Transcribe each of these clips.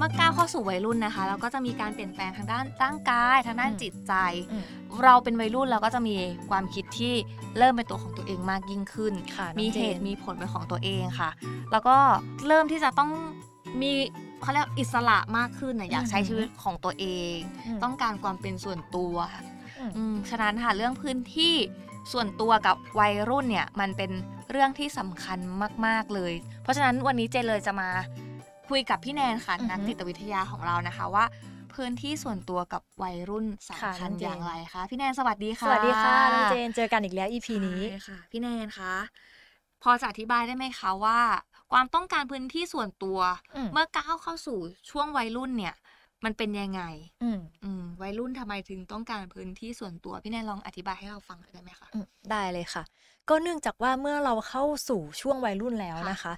เมื่อก้าวเข้าสู่วัยรุ่นนะคะ เราก็จะมีการเปลี่ยนแปลงทางด้านร่างกายทางด้านอืมจิตใจอืมเราเป็นวัยรุ่นเราก็จะมีความคิดที่เริ่มเป็นตัวของตัวเองมากยิ่งขึ้นค่ะน้องมีจนเหตุมีผลเป็นของตัวเองค่ะ แล้วก็เริ่มที่จะต้องมีเขาเรียกอิสระมากขึ้นนะอยากใช้อือหือชีวิตของตัวเองอืมต้องการความเป็นส่วนตัวอืมอืมฉะนั้นค่ะเรื่องพื้นที่ส่วนตัวกับวัยรุ่นเนี่ยมันเป็นเรื่องที่สำคัญมาก ๆ เลย เพราะฉะนั้นวันนี้เจเลยจะมา คุยกับพี่แนนค่ะอือหือนักจิตวิทยาของเรานะคะว่า พื้นที่ส่วนตัวกับวัยรุ่นสำค่ะคัญน้องเจนอย่างไรคะพี่แนนสวัสดีค่ะสวัสดีค่ะน้องเจนเจอกันอีกแล้ว EP นี้ใช่ค่ะ พี่แนนคะพอจะอธิบายได้ไหมคะว่า ความต้องการพื้นที่ส่วนตัวอืมเมื่อก้าวเข้าสู่ช่วงวัยรุ่นเนี่ย มันเป็นยังไง อืมอืมวัยรุ่นทำไมถึงต้องการพื้นที่ส่วนตัว พี่แนนลองอธิบายให้เราฟังหน่อยได้ไหมคะอืมได้เลยค่ะ ก็เนื่องจากว่าเมื่อเราเข้าสู่ช่วงวัยรุ่นแล้วค่ะนะคะ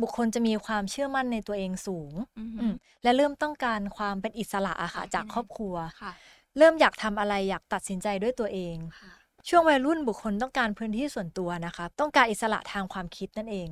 บุคคลจะมีความเชื่อมั่นในตัวเองสูงอือหือือมและเริ่มต้องการความเป็นอิสระอะค่ะค่ะจากครอบครัวค่ะเริ่มอยากทำอะไรอยากตัดสินใจด้วยตัวเองค่ะช่วงวัยรุ่นบุคคลต้องการพื้นที่ส่วนตัวนะคะ ต้องการอิสระทางความคิดนั่นเอง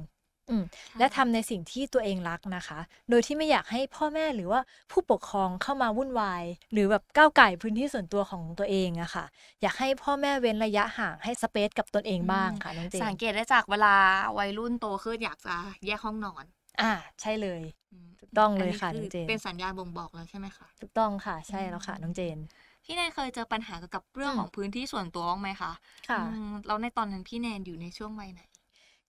อืมและทำในสิ่งที่ตัวเองรักนะคะ โดยที่ไม่อยากให้พ่อแม่หรือว่าผู้ปกครองเข้ามาวุ่นวาย หรือแบบก้าวไก่พื้นที่ส่วนตัวของตัวเองอะค่ะ อยากให้พ่อแม่เว้นระยะห่างให้สเปซกับตนเองบ้างค่ะน้องเจนสังเกตได้จากเวลาวัยรุ่นโตขึ้นอยากจะแยกห้องนอน อ่าใช่เลยมถูกต้องเลยค่ะนน้นี้องเจนเป็นสัญญาณบ่งบอกแล้วใช่ไหมคะถูกต้องค่ะ ใช่แล้วค่ะน้องเจน พี่แนนเคยเจอปัญหาเกี่ยวกับเรื่องอืมของพื้นที่ส่วนตัวบ้างไหมคะค่ะ อืมแล้วในตอนนั้นพี่แนนอยู่ในช่วงวัยไหน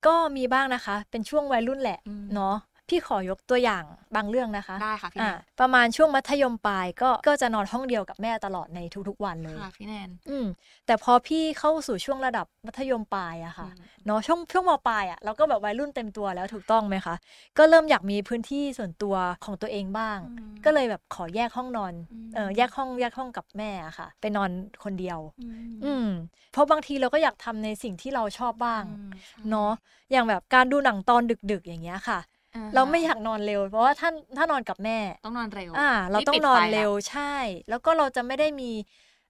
ก็มีบ้างนะคะ เป็นช่วงวัยรุ่นแหละอืมเนาะ พี่ขอยกตัวอย่างบางเรื่องนะคะได้ค่ะพี่แนอ่านประมาณช่วงมัธยมปลายก็ก็จะนอนห้องเดียวกับแม่ตลอดในทุกๆวันเลยค่ะพี่แนนอืมแต่พอพี่เข้าสู่ช่วงระดับมัธยมปลายอะค่ะอืมเนาะช่วงช่วงมปลายอะเราก็แบบวัยรุ่นเต็มตัวแล้วถูกต้องไหมคะก็เริ่มอยากมีพื้นที่ส่วนตัวของตัวเองบ้างอืมก็เลยแบบขอแยกห้องนอนอืมเออแยกห้องแยกห้องกับแม่อะค่ะ ไปนอนคนเดียว อืมอืมเพราะบางทีเราก็อยากทำในสิ่งที่เราชอบบ้างอืมใช่เนาะอย่างแบบการดูหนังตอนดึก ๆ อย่างเงี้ยค่ะอ่ฮะ เราไม่อยากนอนเร็ว เพราะว่าถ้าถ้านอนกับแม่ ต้องนอนเร็ว อ่า เรานี่ต้อปิงดนอนไฟแล้วเร็วใช่ แล้วก็เราจะไม่ได้มี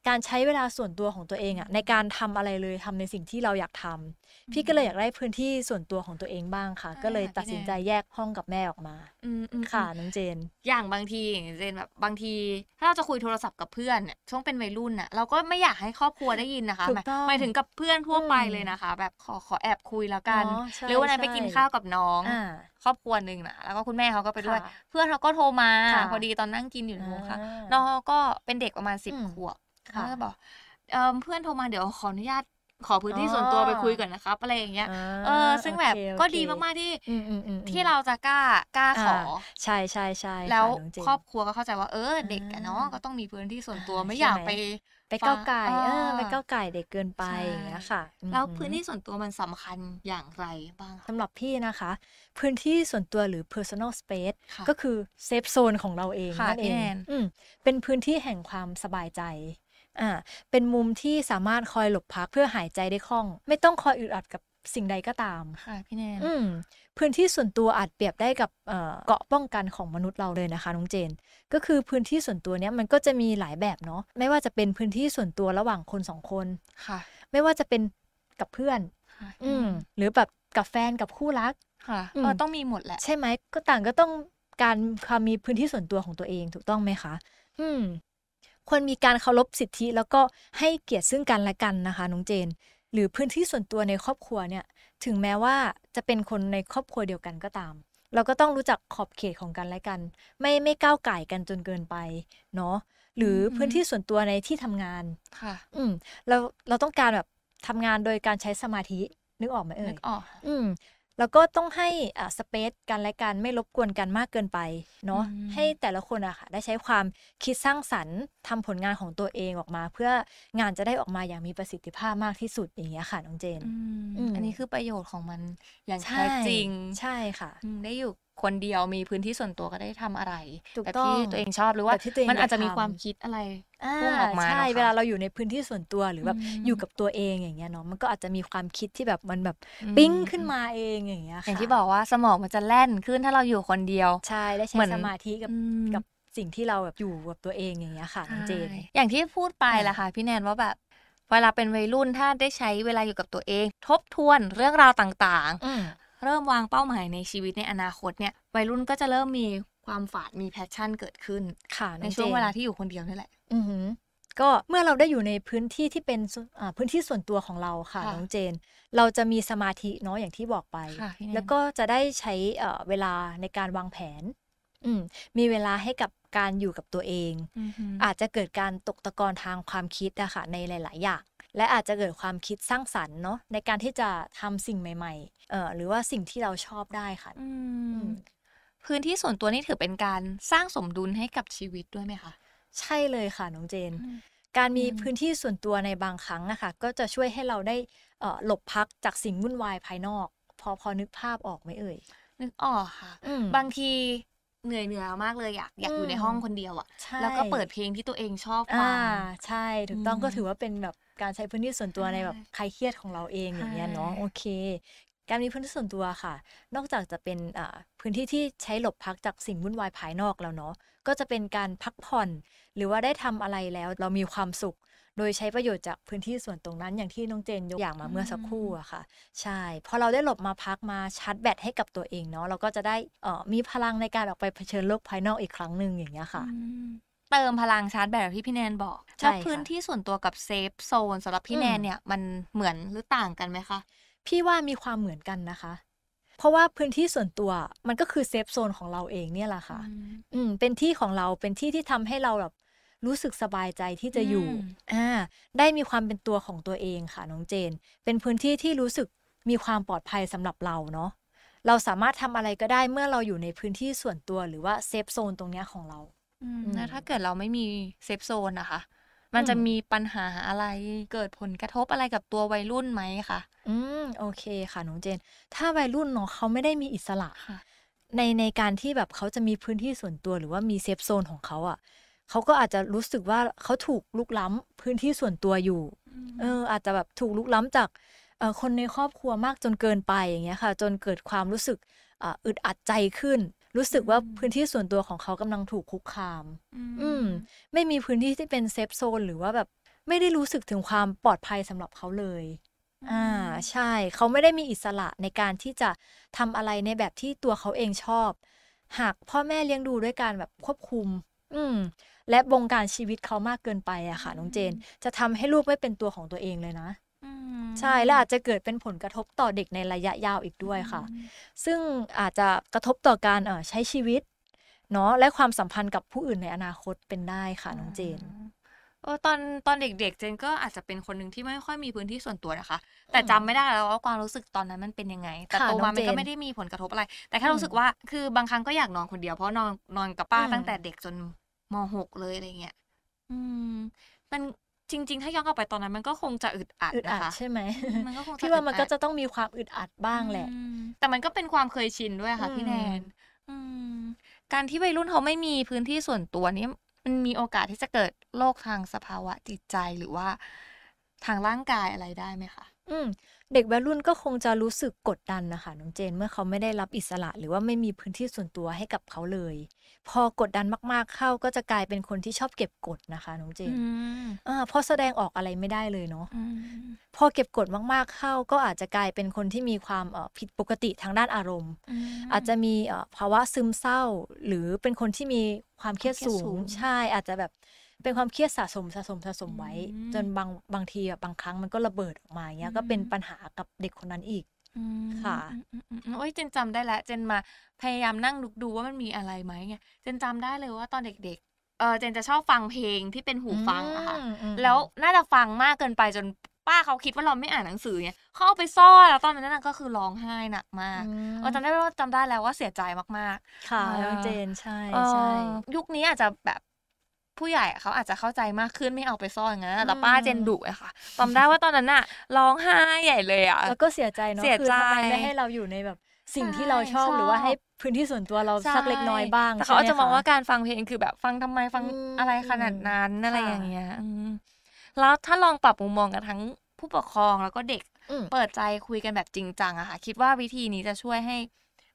การใช้เวลาส่วนตัวของตัวเองอะในการทำอะไรเลยทำในสิ่งที่เราอยากทำพี่ก็เลยอยากได้พื้นที่ส่วนตัวของตัวเองบ้างค่ะ ก็เลยตัดสินใจแยกห้องกับแม่ออกมาอืมอืมค่ะอืมน้องเจน อย่างบางทีอย่างเจนแบบบางทีถ้าเราจะคุยโทรศัพท์กับเพื่อนเนี่ยช่วงเป็นวัยรุ่นน่ะเราก็ไม่อยากให้ครอบครัวได้ยินนะคะถูกต้องหมายถึงกับเพื่อนทั่วไปอืมเลยนะคะ แบบขอขอแอบคุยแล้วกันเนาะใช่หรือวันนั้นไปกินใช่ข้าวกับน้องอ่าครอบครัวหนึ่งนะแล้วก็คุณแม่เขาก็ไปด้วยค่ะเพื่อนเขาก็โทรมาค่ะพอดีตอนนั่งกินอยู่ในวงค่ะอ่าน้องเขาก็เป็นเด็กประมาณสิบอืมขวบค่ะ เขาก็บอกเออเพื่อนโทรมาเดี๋ยวขออนุญาตขอพื้นที่ส่วนตัวอ๋อไปคุยก่อนนะครับอะไรอย่างเงี้ยาเออ ซึ่งแบบโอเคก็โอเคดีมากๆที่อืมอืมอืมอืมที่เราจะกล้ากล้าขอ ใช่ใช่ใช่ค่ะแล้วน้องเจนครอบครัวก็เข้าใจว่าเออเด็กอะเนาะอ่าก็ต้องมีพื้นที่ส่วนตัวอ่าไม่ใช่อยากไหมไปไปก้าวไก่ฟังเอออ่าไปก้าวไก่เด็กเกินไปใช่อย่างเงี้ยค่ะแล้วอือหือพื้นที่ส่วนตัวมันสำคัญอย่างไรบ้างคะสำหรับพี่นะคะ พื้นที่ส่วนตัวหรือ personal space ค่ะก็คือเซฟโซนของเราเองค่ะนั่นเอพี่งแนนอืมเป็นพื้นที่แห่งความสบายใจ อ่าเป็นมุมที่สามารถคอยหลบพักเพื่อหายใจได้คล่อง ไม่ต้องคอยอึดอัดกับสิ่งใดก็ตาม ค่ะพี่แนนอืมพื้นที่ส่วนตัวอาจเปรียบได้กับเอ่อเกราะป้องกันของมนุษย์เราเลยนะคะน้องเจน ก็คือพื้นที่ส่วนตัวเนี้ยมันก็จะมีหลายแบบเนาะไม่ว่าจะเป็นพื้นที่ส่วนตัวระหว่างคนสองคน ค่ะไม่ว่าจะเป็นกับเพื่อน ค่ะอืมหรือแบบกับแฟนกับคู่รัก ค่ะอืม เออต้องมีหมดแหละ ใช่ไหมก็ต่างก็ต้องการความมีพื้นที่ส่วนตัวของตัวเองถูกต้องไหมคะ อืม ควรมีการเคารพสิทธิ แล้วก็ให้เกียรติซึ่งกันและกันนะคะน้องเจน หรือพื้นที่ส่วนตัวในครอบครัวเนี่ยถึงแม้ว่าจะเป็นคนในครอบครัวเดียวกันก็ตาม เราก็ต้องรู้จักขอบเขตของกันและกัน ไม่ไม่ก้าวไก่ายกันจนเกินไปเนาะหรือพื้นที่ส่วนตัวในที่ทำงานค่ะ อืมเราเราต้องการแบบทำงานโดยการใช้สมาธินึกออกไหมเอ่นึยกออกอืม แล้วก็ต้องให้อ่าสเปซกันและกันไม่รบกวนกันมากเกินไปเนาะอืมให้แต่ละคนอะค่ะได้ใช้ความคิดสร้างสรรค์ทำผลงานของตัวเองออกมา เพื่องานจะได้ออกมาอย่างมีประสิทธิภาพมากที่สุดอย่างเงี้ยค่ะน้องเจน อืมอืมอันนี้คือประโยชน์ของมันอย่างใช่แท้จริงใช่ค่ะ อืมได้อยู่คนเดียวมีพื้นที่ส่วนตัวก็ได้ทำอะไรถูกแบบต้องที่ตัวเองชอบหรือว่าแบบที่ตัวเองมันอาจจะอยากมีทำความคิดอะไรอ่าพุ่งออกมาใช่เนอะค่ะเวลาเราอยู่ในพื้นที่ส่วนตัวหรือแบบอืมอยู่กับตัวเองอย่างเงี้ยเนาะมันก็อาจจะมีความคิดที่แบบมันแบบอืมปิ้งขึ้นมาเองอย่างเงี้ยอย่างค่ะที่บอกว่าสมองมันจะแล่นขึ้นถ้าเราอยู่คนเดียวใช่ได้เหมืใช้อนสมาธิกับอืมกับสิ่งที่เราแบบอยู่กับตัวเองอย่างเงี้ยค่ะน้องเจนใช่อย่างที่พูดไปอ่าแหละค่ะพี่แนนว่าแบบเวลาเป็นวัยรุ่นถ้าได้ใช้เวลาอยู่กับตัวเอง ทบทวนเรื่องราวต่างอืมๆ เริ่มวางเป้าหมายในชีวิตในอนาคตเนี่ยวัยรุ่นก็จะเริ่มมีความฝันมีแพชชั่นเกิดขึ้นค่ะในน้องช่วงจนเวลาที่อยู่คนเดียวนี่แหละ อือหือก็เมื่อเราได้อยู่ในพื้นที่ที่เป็นส่วนอ่าพื้นที่ส่วนตัวของเราค่ะค่ะน้องเจน เราจะมีสมาธิเนาะอย่างที่บอกไปค่ะพี่แนนแล้วก็จะได้ใช้เอ่อเวลาในการวางแผนอืมมีเวลาให้กับการอยู่กับตัวเองอือหืออาจจะเกิดการตกตะกอนทางความคิดอะค่ะในหลาย ๆ อย่าง และอาจจะเกิดความคิดสร้างสรรค์เนาะในการที่จะทำสิ่งใหม่ๆเอ่อหรือว่าสิ่งที่เราชอบได้ค่ะอือืมมพื้นที่ส่วนตัวนี่ถือเป็นการสร้างสมดุลให้กับชีวิตด้วยไหมคะ ใช่เลยค่ะน้องเจนอืมการมีอืมพื้นที่ส่วนตัวในบางครั้งอะค่ะก็จะช่วยให้เราได้เอ่อหลบพักจากสิ่งวุ่นวายภายนอก พอพอนึกภาพออกไหมเอ่ยนึกออกค่ะอืมบางที เหนื่อยเหนื่อยมากเลยอยากอยากอยู่ในอืมห้องคนเดียวอะใช่แล้วก็เปิดเพลงที่ตัวเองชอบฟัอ่างใช่ถูกต้องอืมก็ถือว่าเป็นแบบการใช้พื้นที่ส่วนตัวใช่ในแบบคลายเครียดของเราเองอย่างเงี้ยเนาะใช่โอเค การมีพื้นที่ส่วนตัวค่ะ นอกจากจะเป็นอ่าพื้นที่ที่ใช้หลบพักจากสิ่งวุ่นวายภายนอกแล้วเนาะก็จะเป็นการพักผ่อน หรือว่าได้ทำอะไรแล้วเรามีความสุข โดยใช้ประโยชน์จากพื้นที่ส่วนตรงนั้นอย่างที่น้องเจนยกอย่างมาเมื่อสักครู่อะค่ะ ใช่พอเราได้หลบมาพักมาชาร์จแบตให้กับตัวเองเนาะเราก็จะได้เอ่อมีพลังในการออกไปเผชิญโลกภายนอกอีกครั้งหนึ่งอย่างเงี้ยค่ะอืมเติมพลังชาร์จแบบที่พี่แนนบอกใช่แล้วค่ะพื้นที่ส่วนตัวกับเซฟโซนสำหรับพี่อืมแนนเนี่ยมันเหมือนหรือต่างกันไหมคะ พี่ว่ามีความเหมือนกันนะคะ เพราะว่าพื้นที่ส่วนตัวมันก็คือ safe zone ของเราเองเนี่ยแหละค่ะ อืมเป็นที่ของเราเป็นที่ที่ทำให้เราแบบ รู้สึกสบายใจที่จะอยู่อืมอ่าได้มีความเป็นตัวของตัวเองค่ะน้องเจน เป็นพื้นที่ที่รู้สึกมีความปลอดภัยสำหรับเราเนาะเราสามารถทำอะไรก็ได้เมื่อเราอยู่ในพื้นที่ส่วนตัวหรือว่า safe zone ตรงเนี้ยของเราอืมอืมแล้วถ้าเกิดเราไม่มี safe zone นะคะ มันจะอืมมีปัญหาอะไรเกิดผลกระทบอะไรกับตัววัยรุ่นไหมคะ อืมโอเคค่ะน้องเจน ถ้าวัยรุ่นเนาะเขาไม่ได้มีอิสระค่ะในในการที่แบบเขาจะมีพื้นที่ส่วนตัวหรือว่ามี safe zone ของเขาอะ เขาก็อาจจะรู้สึกว่าเขาถูกลุกล้ำพื้นที่ส่วนตัวอยู่ เออ อาจจะแบบถูกลุกล้ำจากเอ่อคนในครอบครัวมากจนเกินไปอย่างเงี้ยค่ะ จนเกิดความรู้สึกอ่าอึดอัดใจขึ้น รู้สึกว่าอืมพื้นที่ส่วนตัวของเขากำลังถูกคุกคามอือืมไม่มีพื้นที่ที่เป็นเซฟโซนหรือว่าแบบไม่ได้รู้สึกถึงความปลอดภัยสำหรับเขาเลยอ่าใช่เขาไม่ได้มีอิสระในการที่จะทำอะไรในแบบที่ตัวเขาเองชอบ หากพ่อแม่เลี้ยงดูด้วยการแบบควบคุม อืม และบงการชีวิตเขามากเกินไปอะค่ะน้องเจน จะทำให้ลูกไม่เป็นตัวของตัวเองเลยนะอืมใช่และอาจจะเกิดเป็นผลกระทบต่อเด็กในระยะยาวอีกด้วยค่ะ ซึ่งอาจจะกระทบต่อการเอ่อใช้ชีวิตเนาะและความสัมพันธ์กับผู้อื่นในอนาคตเป็นได้ค่ะน้องเจนเออตอนตอนเด็กๆ เจนก็อาจจะเป็นคนหนึ่งที่ไม่ค่อยมีพื้นที่ส่วนตัวนะคะ แต่อืมจำไม่ได้แล้วว่าความรู้สึกตอนนั้นมันเป็นยังไง แต่ค่ะโตน้มาองมันก็เจนไม่ได้มีผลกระทบอะไร แต่แค่อืมรู้สึกว่าคือบางครั้งก็อยากนอนคนเดียวเพราะนอนนอนกับป้าอืมตั้งแต่เด็กจน มหกเลยอะไรเงี้ยอืม มันจริง ๆ ถ้าย้อนกลับไปตอนนั้น มันก็คงจะอึดอัดอึดอันะดคะใช่ไหมอืมมันก็คงจะพี่ว่ามันอึดอัก็ดจะต้องมีความอึดอัดบ้างแหละ อืมแต่มันก็เป็นความเคยชินด้วยค่ะอืม พี่แนนอืมการที่วัยรุ่นเขาไม่มีพื้นที่ส่วนตัวนี้มันมีโอกาสที่จะเกิดโรคทางสภาวะจิตใจหรือว่าทางร่างกายอะไรได้ไหมคะ อืม เด็กวัยรุ่นก็คงจะรู้สึกกดดันนะคะน้องเจนเมื่อเขาไม่ได้รับอิสระ หรือว่าไม่มีพื้นที่ส่วนตัวให้กับเขาเลย พอกดดันมากๆเข้าก็จะกลายเป็นคนที่ชอบเก็บกดนะคะน้องเจนอืมอ่าเพราะแสดงออกอะไรไม่ได้เลยเนาะอืมพอเก็บกดมากๆเข้า ก็อาจจะกลายเป็นคนที่มีความเอ่อผิดปกติทางด้านอารมณ์อืมอาจจะมีเอ่อภาวะซึมเศร้า หรือเป็นคนที่มีความเครียดความเครียสูดสูงงใช่อาจจะแบบ เป็นความเครียดสะสมสะสมสะสมไว้อืมจนบางบางทีแบบบางครั้งมันก็ระเบิดออกมาเงี้ยก็เป็นอืมปัญหากับเด็กคนนั้นอีกอืมค่ะอืมอืมอืมโอ้ยเจนจำได้แล้วเจนมาพยายามนั่งดูดูว่ามันมีอะไรไหมไงเจนจำได้เลยว่าตอนเด็กๆเออเจนจะชอบฟังเพลงที่เป็นหูฟังอะค่ะอืมอืมแล้วน่าจะฟังมากเกินไปจนป้าเขาคิดว่าเราไม่อ่านหนังสือเนี่ยเขาเอาไปซ่อนแล้วตอนนั้นนะก็คือร้องไห้หนักมากอืมเออจำได้ว่าจำได้แล้วว่าเสียใจมากค่ะอ่าน้องเจนใช่ๆเออใช่ยุคนี้อาจจะแบบ ผู้ใหญ่อะเขาอาจจะเข้าใจมากขึ้นไม่เอาไปซ่อนอย่างนั้นอะแต่ป้าอืมเจนดุอะค่ะจำได้ว่าตอนนั้นน่ะร้องไห้ใหญ่เลยอะแล้วก็เสียใจเนาะเสียคือทำไมใจไม่ให้เราอยู่ในแบบสิ่งที่เราชอบใช่หรือว่าชอบให้พื้นที่ส่วนตัวเราใช่สักเล็กน้อยบ้างแต่เขาอาจใช่จะไหมองคว่าการฟังเพลงคือแบบฟังทำไมฟังอืมอะไรขนาดนั้นอะไรค่ะอย่างเงี้ยอืมแล้วถ้าลองปรับมุมมองกันทั้งผู้ปกครองแล้วก็เด็กอืมเปิดใจคุยกันแบบจริงจังอะค่ะ คิดว่าวิธีนี้จะช่วยให้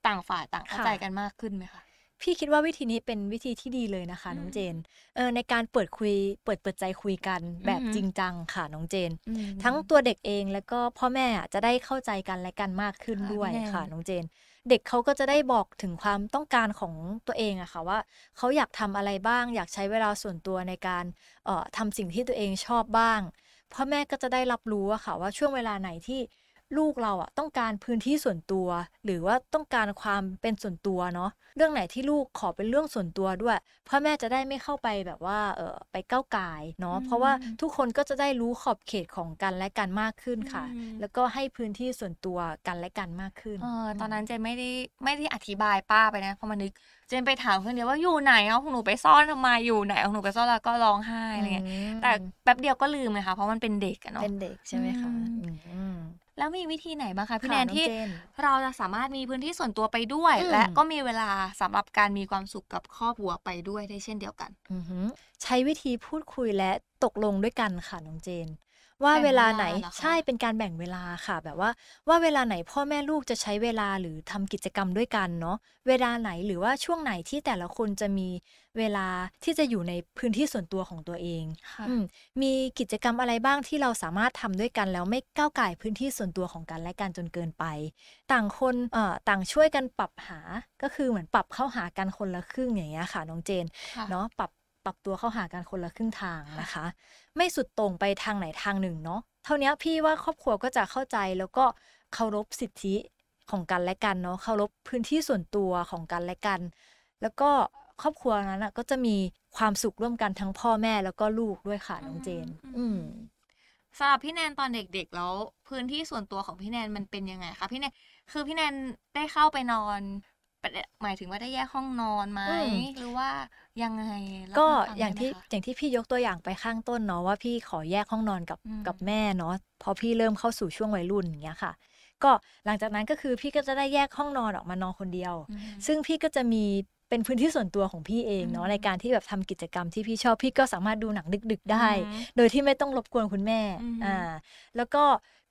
ต่างฝ่ายต่างเข้าค่ะใจกันมากขึ้นไหมคะ พี่คิดว่าวิธีนี้เป็นวิธีที่ดีเลยนะคะ น้องเจนเออในการเปิดคุย เปิดเปิดใจคุยกันแบบอือหือจริงจังค่ะน้องเจนอืมทั้งตัวเด็กเองแล้วก็พ่อแม่อะจะได้เข้าใจกันและกันมากขึ้นค่ะด้วยพี่แนนค่ะน้องเจน เด็กเขาก็จะได้บอกถึงความต้องการของตัวเองอะค่ะว่าเขาอยากทำอะไรบ้าง อยากใช้เวลาส่วนตัวในการเอ่อทำสิ่งที่ตัวเองชอบบ้างพ่อแม่ก็จะได้รับรู้อะค่ะว่าช่วงเวลาไหนที่ ลูกเราอะต้องการพื้นที่ส่วนตัว หรือว่าต้องการความเป็นส่วนตัวเนาะเรื่องไหนที่ลูกขอเป็นเรื่องส่วนตัวด้วยพ่อแม่จะได้ไม่เข้าไปแบบว่าเออไปก้าวไก่ายเนาะเพราะว่าทุกคนก็จะได้รู้ขอบเขตของกันและกันมากขึ้นค่ะอืมแล้วก็ให้พื้นที่ส่วนตัวกันและกันมากขึ้นเออตอนนั้นเจนไม่ได้ไม่ได้อธิบายป้าไปนะเพราะมันนึกเจนไปถามเพื่อนเดียวว่าอยู่ไหนเอาของหนูไปซ่อนทำไมอยู่ไหนเอาของหนูไปซ่อนแล้วก็ร้องไห้อะไรเงี้ยมแต่แป๊บเดียวก็ลืมเลยค่ะเพราะมันเป็นเด็กอะเนาะเป็นเด็กใช่ไหมคะอืมอืม แล้วมีวิธีไหนบ้างคะพี่ค่ะแนนน้องที่เจนเราจะสามารถมีพื้นที่ส่วนตัวไปด้วยอืมและก็มีเวลาสำหรับการมีความสุขกับครอบครัวไปด้วยได้เช่นเดียวกันอือหือใช้วิธีพูดคุยและตกลงด้วยกันค่ะน้องเจน ว่าแบ่งเวลาไหนเวลาเหรอคะใช่เป็นการแบ่งเวลาค่ะ แบบว่า ว่าเวลาไหนพ่อแม่ลูกจะใช้เวลาหรือทำกิจกรรมด้วยกันเนาะเวลาไหนหรือว่าช่วงไหนที่แต่ละคนจะมีเวลาที่จะอยู่ในพื้นที่ส่วนตัวของตัวเองค่ะอืมมีกิจกรรมอะไรบ้างที่เราสามารถทำด้วยกันแล้วไม่ก้าวไก่ายพื้นที่ส่วนตัวของกันและกันจนเกินไป ต่างคนเอ่อต่างช่วยกันปรับหาก็คือเหมือนปรับเข้าหากันคนละครึ่งอย่างเงี้ยค่ะน้องเจนค่ะเนาะปรับ ปรับตัวเข้าหากันคนละครึ่งทางนะคะ ไม่สุดโต่งไปทางไหนทางหนึ่งเนาะเท่านี้พี่ว่าครอบครัวก็จะเข้าใจแล้วก็เคารพสิทธิของกันและกันเนาะเคารพพื้นที่ส่วนตัวของกันและกัน แล้วก็ครอบครัวนั้นอะก็จะมีความสุขร่วมกันทั้งพ่อแม่แล้วก็ลูกด้วยค่ะน้องเจน อือืมมสำหรับพี่แนนตอนเด็กๆแล้วพื้นที่ส่วนตัวของพี่แนนมันเป็นยังไงคะพี่แนนคือพี่แนนได้เข้าไปนอนหมายถึงว่าได้แยกห้องนอนไหมอืมหรือว่า ยังไงเล่าก็ให้ฟัอย่างได้ไหมที่คะอย่างที่พี่ยกตัวอย่างไปข้างต้นเนาะว่าพี่ขอแยกห้องนอนกับอืมกับแม่เนาะพอพี่เริ่มเข้าสู่ช่วงวัยรุ่นอย่างเงี้ยค่ะ ก็หลังจากนั้นก็คือพี่ก็จะได้แยกห้องนอนออกมานอนคนเดียวอืมซึ่งพี่ก็จะมี เป็นพื้นที่ส่วนตัวของพี่เองเนาะอืมในการที่แบบทำกิจกรรมที่พี่ชอบพี่ก็สามารถดูหนังดึก ๆได้อืมโดยที่ไม่ต้องรบกวนคุณแม่อืมอ่าแล้วก็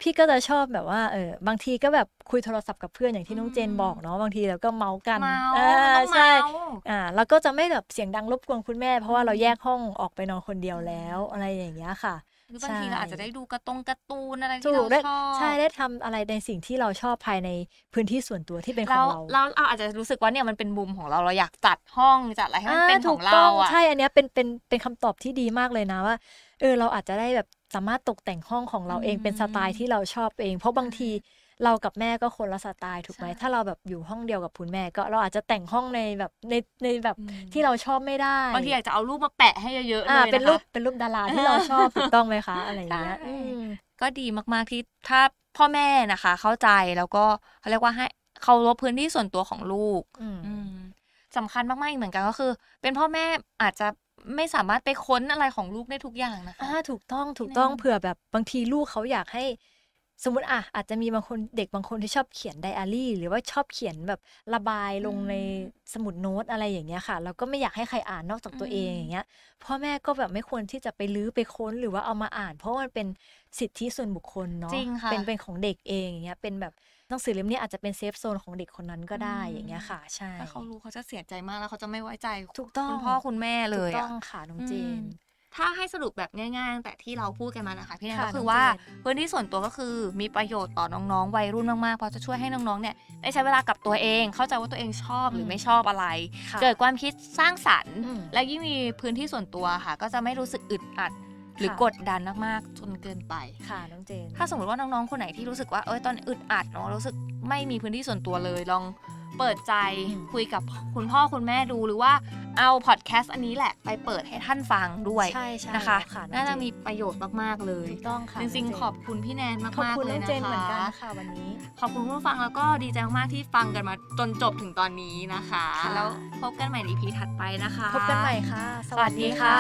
พี่ก็จะชอบแบบว่าเออบางทีก็แบบคุยโทรศัพท์กับเพื่อนอย่างที่น้องเจนอืมบอกเนาะบางทีเราก็เมาส์กันเมาอ่าต้องใช่เมาอ่าแล้วก็จะไม่แบบเสียงดังรบกวนคุณแม่ เพราะว่าอืมเราแยกห้องออกไปนอนคนเดียวแล้วอะไรอย่างเงี้ยค่ะ หรือบางทีใช่เราอาจจะได้ดูการะตงการ์ตูนอะไรถูที่กเราได้ชอบใช่ได้ทำอะไรในสิ่งที่เราชอบภายในพื้นที่ส่วนตัวที่เป็นขเราองเราเราเราอาจจะรู้สึกว่าเนี่ยมันเป็นมุมของเราเราอยากจัดห้องจัดอะไรให้มันเป็นอ่าขถูองกเราต้องอะใช่อันเนี้ยเป็นเป็นเป็นคำตอบที่ดีมากเลยนะว่าเออเราอาจจะได้แบบสามารถตกแต่งห้องของเราเองอืมเป็นสไตล์ที่เราชอบเอง เพราะบางที เรากับแม่ก็คนละสไตล์ถูกไหมใช่ถ้าเราแบบอยู่ห้องเดียวกับคุณแม่ ก็เราอาจจะแต่งห้องในแบบในในแบบอืมที่เราชอบไม่ได้บางทีอยากจะเอารูปมาแปะให้เยอะๆเลอ่ายเป็นนะคะรูปเป็นรูปดาราที่เราชอบถูกต้องไหมคะอะไรอย่างเงี้ยใช่อืมก็ดีมากๆที่ถ้าพ่อแม่นะคะ เข้าใจแล้วก็เขาเรียกว่าให้เคารพพื้นที่ส่วนตัวของลูกอืมอืมสำคัญมากๆอีกเหมือนกันก็คือ เป็นพ่อแม่อาจจะไม่สามารถไปค้นอะไรของลูกได้ทุกอย่างนะคะอ่าถูกต้องถูกต้องแน่เผื่อแบบบางทีลูกเขาอยากให้ สมมติอะอาจจะมีบางคนเด็กบางคนที่ชอบเขียนไดอารี่ หรือว่าชอบเขียนแบบระบายลงในสมุดโน้ตอะไรอย่างเงี้ยค่ะแล้วก็ไม่อยากให้ใครอ่านนอกจากตัวเองอย่างเงี้ยพ่อแม่ก็แบบไม่ควรที่จะไปลื้อไปค้นหรือว่าเอามาอ่าน เพราะว่ามันเป็นสิทธิส่วนบุคคลเนาะจริงค่ะเป็นเป็นของเด็กเองอย่างเงี้ยเป็นแบบหนังสือเล่มนี้อาจจะเป็นเซฟโซนของเด็กคนนั้นก็ได้อืมอย่างเงี้ยค่ะ ใช่ถ้าเขารู้เขาจะเสียใจมากแล้วเขาจะไม่ไว้ใจถูกต้องคุณพ่อคุณแม่เลถูกยต้อะองค่ะน้องเจนอืม ถ้าให้สรุปแบบง่ายๆตั้งแต่ที่เราพูดกันมานะคะพี่แนนค่ะก็คือน้องว่าเจนพื้นที่ส่วนตัวก็คือมีประโยชน์ต่อน้องๆวัยรุ่นมากๆเพราะจะช่วยให้น้องๆเนี่ยได้ใช้เวลากับตัวเอง เข้าใจว่าตัวเองชอบหรือไม่ชอบอะไรค่ะเกิดความคิดสร้างสรรค์อืมและยิ่งมีพื้นที่ส่วนตัวค่ะ ก็จะไม่รู้สึกอึดอัดหรือค่ะกดดันมากๆจนเกินไปค่ะน้องเจน ถ้าสมมติว่าน้องๆคนไหนที่รู้สึกว่าเอ้ยตอนอึดอัดเนาะรู้สึกไม่มีพื้นที่ส่วนตัวเลยลอง เปิดใจอืมคุยกับคุณพ่อคุณแม่ดูหรือว่าเอาพอดแคสต์อันนี้แหละไปเปิดให้ท่านฟังด้วยใช่ใช่นะคะแล้วค่ะองน่าจะเจมีประโยชน์มากๆเลยถูกต้องค่ะจริงน้เๆขอบคุณพี่แนนมากๆขอบคุณเลน้ยองนะเจนเหมือนกันคะค่ะวันนี้ ขอบคุณผู้ฟังแล้วก็ดีใจมากๆที่ฟังกันมาจนจบถึงตอนนี้นะคะค่ะแล้วพบกันใหม่ใน EP ถัดไปนะคะ พบกันใหม่ค่ะ สวัสดีค่ะ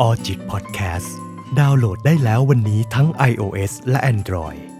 ออจิตพอดแคสต์ดาวน์โหลดได้แล้ววันนี้ทั้ง iOS และ Android